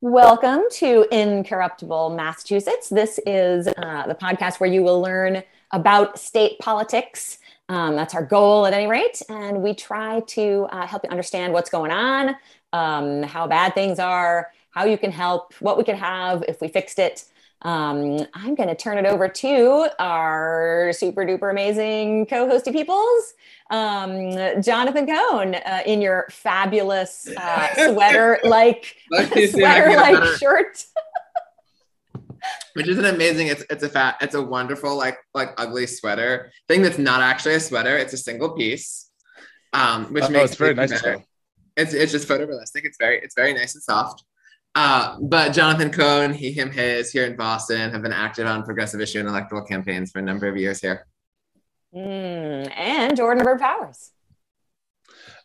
Welcome to Incorruptible Massachusetts. This is uh, the podcast where you will learn about state politics. Um, that's our goal at any rate. And we try to uh, help you understand what's going on, um, how bad things are, how you can help, what we could have if we fixed it. Um, I'm going to turn it over to our super duper amazing co hosty peoples. Um, Jonathan Cohn, uh, in your fabulous uh, sweater like sweater like shirt. Which isn't amazing. It's it's a fat, it's a wonderful, like like ugly sweater thing that's not actually a sweater, it's a single piece. Um, which oh, makes it's very nice. It's it's just photorealistic. It's very it's very nice and soft. Uh, but Jonathan Cohn, he, him, his, here in Boston, have been active on progressive issue and electoral campaigns for a number of years here. Mm, and Jordan Bird Powers.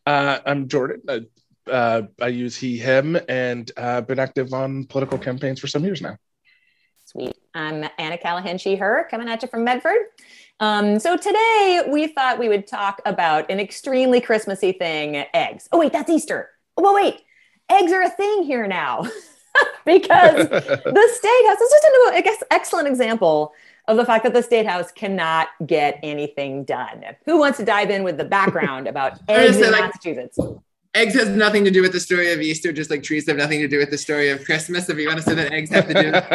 Uh, I'm Jordan. Uh, uh, I use he, him, and uh, been active on political campaigns for some years now. Sweet. I'm Anna Callahan, she, her, coming at you from Medford. Um, so today we thought we would talk about an extremely Christmassy thing eggs. Oh, wait, that's Easter. Oh, well, wait, eggs are a thing here now because the state house is just an I guess excellent example of the fact that the state house cannot get anything done. Who wants to dive in with the background about eggs in like, Massachusetts? Eggs has nothing to do with the story of Easter, just like trees have nothing to do with the story of Christmas. If you want to say that eggs have to do with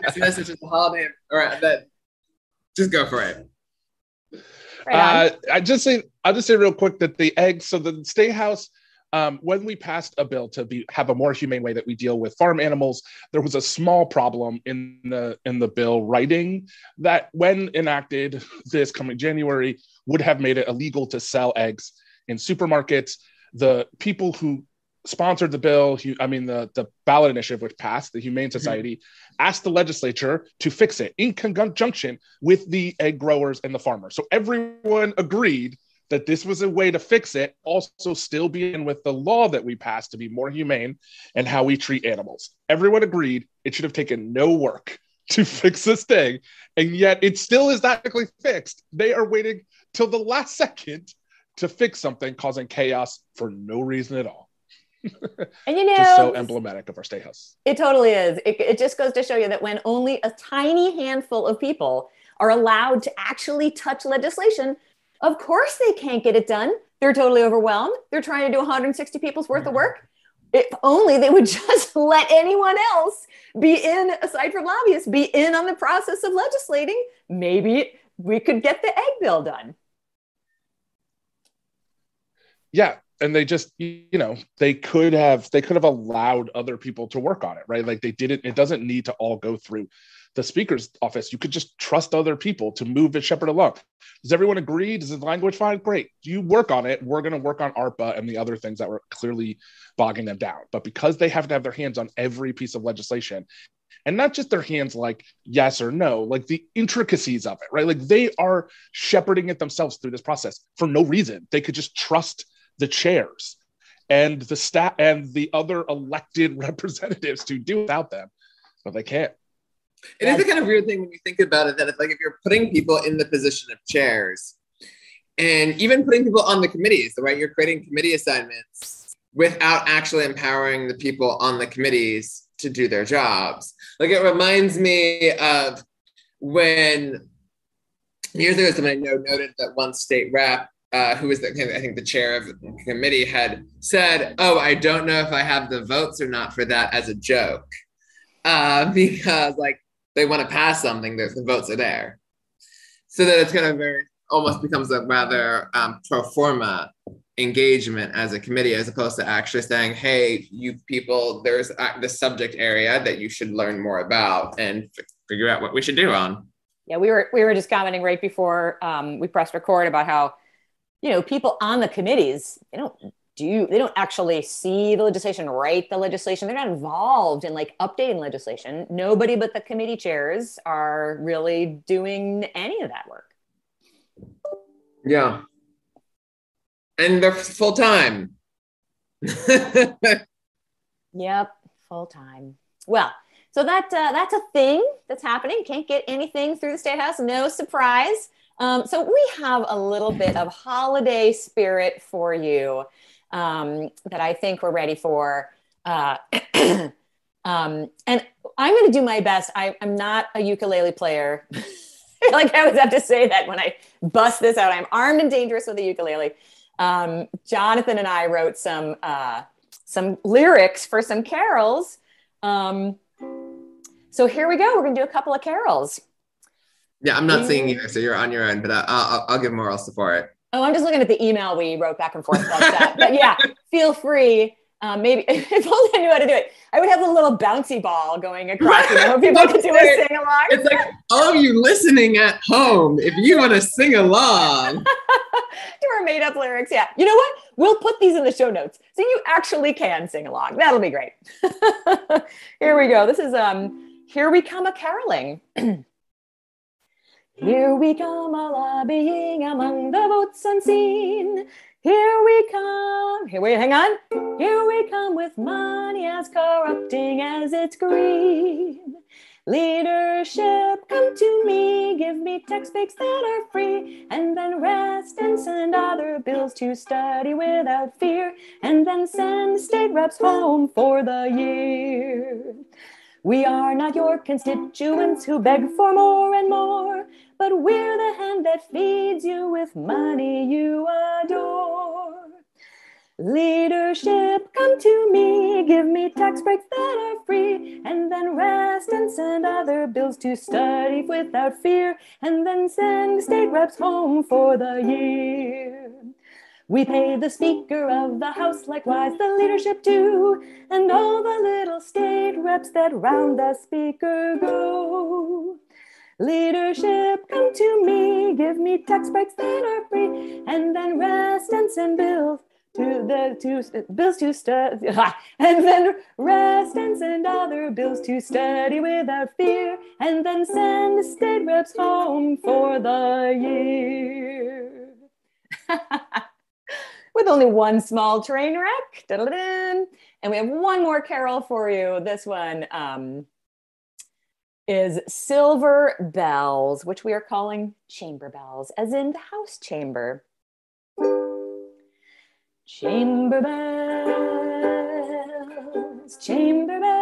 Christmas, which is the holiday, or that, just go for it. Right uh, I just say I'll just say real quick that the eggs. So the state house um, when we passed a bill to be, have a more humane way that we deal with farm animals, there was a small problem in the in the bill writing that, when enacted this coming January, would have made it illegal to sell eggs in supermarkets. The people who sponsored the bill, I mean the the ballot initiative which passed, the Humane mm-hmm. Society, mm-hmm. asked the legislature to fix it in conjunction with the egg growers and the farmers. So everyone agreed that this was a way to fix it, also still being with the law that we passed to be more humane and how we treat animals. Everyone agreed it should have taken no work to fix this thing, and yet it still is not technically fixed. They are waiting till the last second to fix something, causing chaos for no reason at all. and you know, just so emblematic of our state house. It totally is. It, it just goes to show you that when only a tiny handful of people are allowed to actually touch legislation, of course, they can't get it done. They're totally overwhelmed. They're trying to do 160 people's worth of work. If only they would just let anyone else be in, aside from lobbyists, be in on the process of legislating. Maybe we could get the egg bill done. Yeah, and they just you know they could have they could have allowed other people to work on it right like they didn't it doesn't need to all go through the speaker's office. You could just trust other people to move it shepherd along. Does everyone agree? Does the language fine? Great. You work on it. We're going to work on ARPA and the other things that were clearly bogging them down. But because they have to have their hands on every piece of legislation, and not just their hands like yes or no, like the intricacies of it, right? Like they are shepherding it themselves through this process for no reason. They could just trust the chairs and the staff and the other elected representatives to do without them, but they can't. It is a kind of weird thing when you think about it that it's like if you're putting people in the position of chairs and even putting people on the committees, right? You're creating committee assignments without actually empowering the people on the committees to do their jobs. Like it reminds me of when years ago, someone I know noted that one state rep uh, who was the, I think the chair of the committee had said, "Oh, I don't know if I have the votes or not for that as a joke," uh, because like they want to pass something, the, the votes are there. So that it's kind of very almost becomes a rather um, pro forma engagement as a committee as opposed to actually saying hey you people there's the subject area that you should learn more about and f- figure out what we should do on yeah we were we were just commenting right before um, we pressed record about how you know people on the committees they don't do they don't actually see the legislation write the legislation. They're not involved in like updating legislation. Nobody but the committee chairs are really doing any of that work. Yeah. And they're full time yep full time well so that uh, that's a thing that's happening. Can't get anything through the state house no surprise. Um, so we have a little bit of holiday spirit for you um, that I think we're ready for. Uh, Um, and I'm going to do my best. I, I'm not a ukulele player. like I always have to say that when I bust this out. I'm armed and dangerous with a ukulele. Um, Jonathan and I wrote some uh, some lyrics for some carols. Um, so here we go. We're going to do a couple of carols. Yeah, I'm not singing either, so you're on your own, but uh, I'll, I'll give moral support. Oh, I'm just looking at the email we wrote back and forth about that. but yeah, feel free. Um, maybe if only I knew how to do it, I would have a little bouncy ball going across. You know, people could do a sing along. It's like all of you listening at home, if you want to sing along. to our made up lyrics. Yeah. You know what? We'll put these in the show notes so you actually can sing along. That'll be great. Here we go. This is um Here We Come a Caroling. Here we come a lobbying among the votes unseen. Here we come. Here, wait, hang on. Here we come with money as corrupting as it's green. Leadership, come to me, give me tax breaks that are free, and then rest and send other bills to study without fear, and then send state reps home for the year. We are not your constituents who beg for more and more, but we're the hand that feeds you with money you adore. Leadership, come to me, give me tax breaks that are free, and then rest and send other bills to study without fear, and then send state reps home for the year. We pay the Speaker of the House, likewise the leadership too, and all the little state reps that round the Speaker go. Leadership, come to me, give me tax breaks that are free, and then rest and send bills to the to bills to study, and then rest and send other bills to study without fear, and then send state reps home for the year. With only one small train wreck, and we have one more carol for you. This one. Um, is silver bells, which we are calling chamber bells, as in the house chamber. Chamber bells, chamber bells,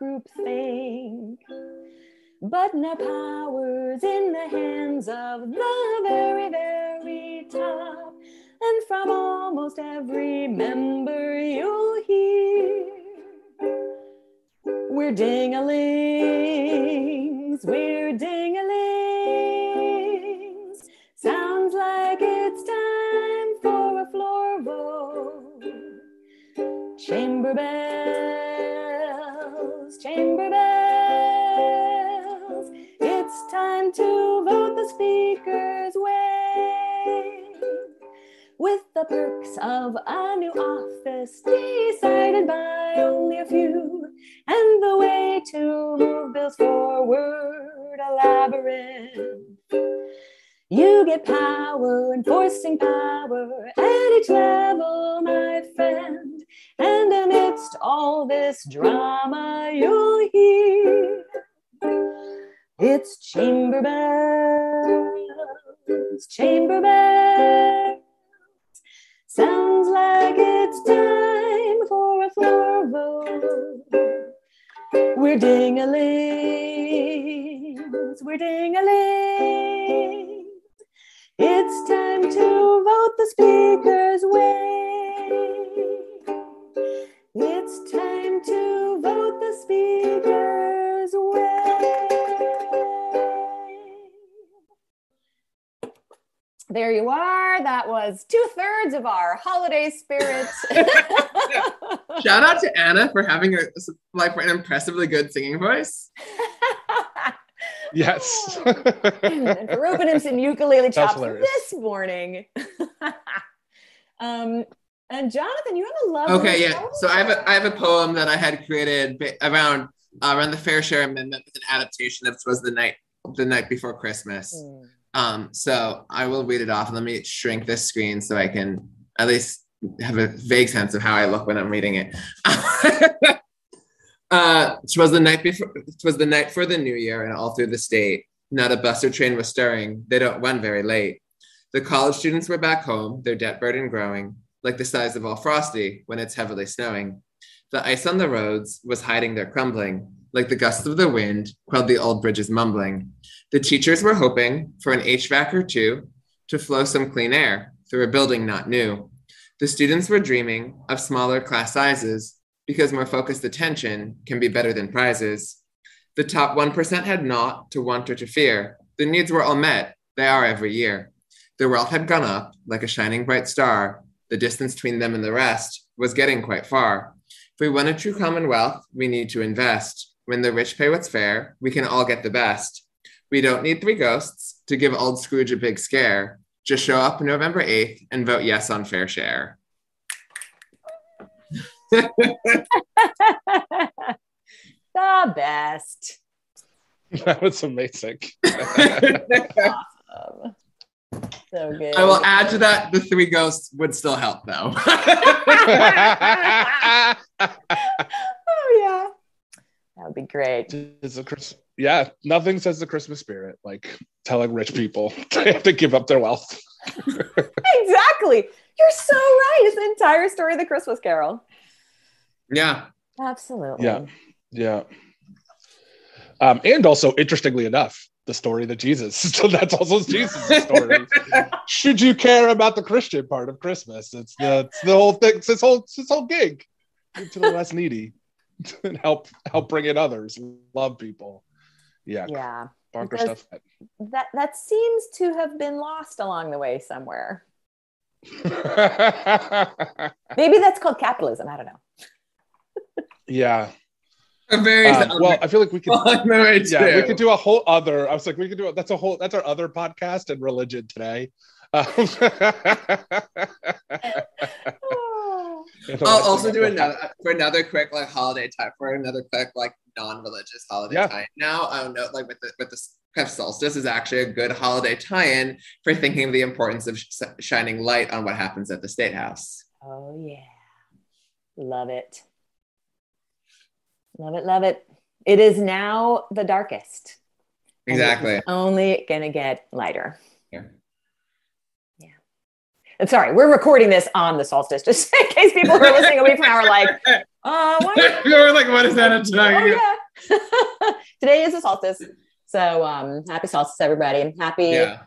groupthink. But now power's in the hands of the very, very top. And from almost every member, you'll hear we're dingalings, we're dingalings. Sounds like it's time for a floor vote. Chamber chamber bells. It's time to vote the speaker's way. With the perks of a new office all this drama, you'll hear it's chamber bells, chamber bells. Sounds like it's time for a floor vote. We're dingalings, we're dingalings. It's time to vote the speaker's way. There you are. That was two thirds of our holiday spirit. Shout out to Anna for having a, like an impressively good singing voice. yes. and for opening some ukulele chops this morning. um, And Jonathan, you have a love. Okay, yeah. So I have a I have a poem that I had created around uh, around the Fair Share Amendment with an adaptation of "Twas the Night the Night Before Christmas." Mm. Um, so I will read it off. Let me shrink this screen so I can at least have a vague sense of how I look when I'm reading it. uh, it was the night before. It was the night for the New Year, and all through the state, not a bus or train was stirring. They don't run very late. The college students were back home, their debt burden growing, like the size of all frosty when it's heavily snowing. The ice on the roads was hiding their crumbling, like the gusts of the wind quelled the old bridges mumbling. The teachers were hoping for an HVAC or two to flow some clean air through a building not new. The students were dreaming of smaller class sizes because more focused attention can be better than prizes. The top 1% had naught to want or to fear. The needs were all met, they are every year. Their wealth had gone up like a shining bright star. The distance between them and the rest was getting quite far. If we want a true commonwealth, we need to invest. When the rich pay what's fair, we can all get the best. We don't need three ghosts to give old Scrooge a big scare. Just show up November 8th and vote yes on fair share. the best. That was amazing. awesome. So good. I will add to that the three ghosts would still help though. oh yeah. That would be great. Is a Chris- yeah, nothing says the Christmas spirit like telling rich people they have to give up their wealth. exactly. You're so right. It's the entire story of the Christmas Carol. Yeah. Absolutely. Yeah. Yeah. Um, and also, interestingly enough, the story that Jesus. So that's also Jesus' story. Should you care about the Christian part of Christmas? It's the it's the whole thing. It's this whole it's this whole gig to the less needy and help help bring in others, love people. Yeah. Yeah. Bonker stuff. That that seems to have been lost along the way somewhere. Maybe that's called capitalism. I don't know. yeah. Very uh, well, I feel like we could. yeah, we could do a whole other. I was like, we could do it. That's a whole. That's our other podcast and religion today. Um, Oh, I'll also do another for another quick like holiday time for another quick like non-religious holiday yeah. tie. Now I know like with the with the kind solstice is actually a good holiday tie-in for thinking of the importance of sh- shining light on what happens at the state house. Oh yeah, love it. Love it, love it. It is now the darkest. Exactly. only gonna get lighter. Yeah. Yeah. And sorry, we're recording this on the solstice, just in case people who are listening a week from now are like, uh, what? we're like, what is that Oh, yeah. Today is the solstice. So um, happy solstice, everybody. Happy yeah.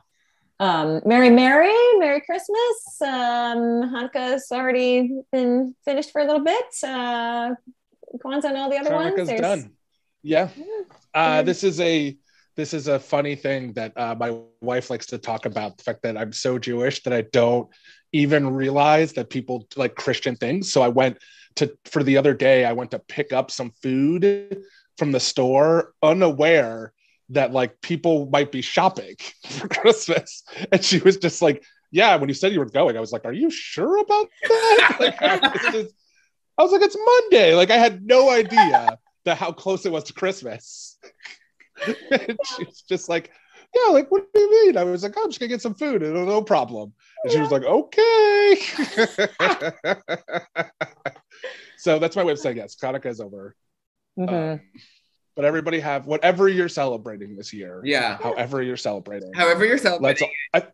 um, Merry Merry, Merry Christmas. Um, Hanukkah's already been finished for a little bit. Uh, Kwanzaa and all the other Hanukkah's ones. done. Yeah. Uh, this is a this is a funny thing that uh, my wife likes to talk about the fact that I'm so Jewish that I don't even realize that people like Christian things. So I went to for the other day, I went to pick up some food from the store, unaware that like people might be shopping for Christmas. And she was just like, Yeah, when you said you were going, I was like, Are you sure about that? like, I, was just, I was like, It's Monday. Like, I had no idea that how close it was to Christmas. and she was just like, yeah, like, what do you mean? I was like, oh, I'm just gonna get some food. And no problem. And she was like, okay. so that's my way of saying yes. Hanukkah is over. Mm-hmm. Um, but everybody have whatever you're celebrating this year. Yeah. However you're celebrating. However you're celebrating. All, I,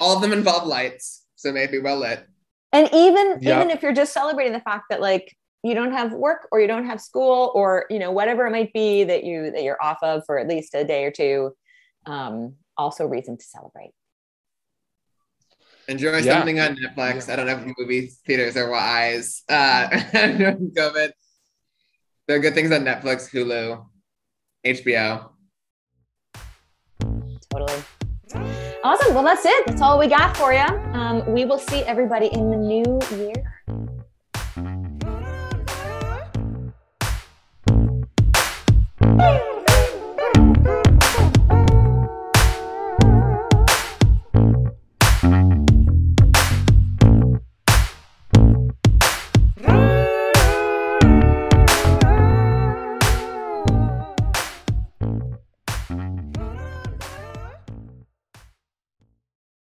all of them involve lights, so maybe well lit. And even yeah. even if you're just celebrating the fact that like you don't have work or you don't have school or you know whatever it might be that you that you're off of for at least a day or two um, also reason to celebrate. Enjoy yeah. something on netflix. Yeah. i don't know if movie theaters are wise. Uh covid. There are good things on netflix hulu hbo totally. Awesome. Well that's it. That's all we got for you um, we will see everybody in the new year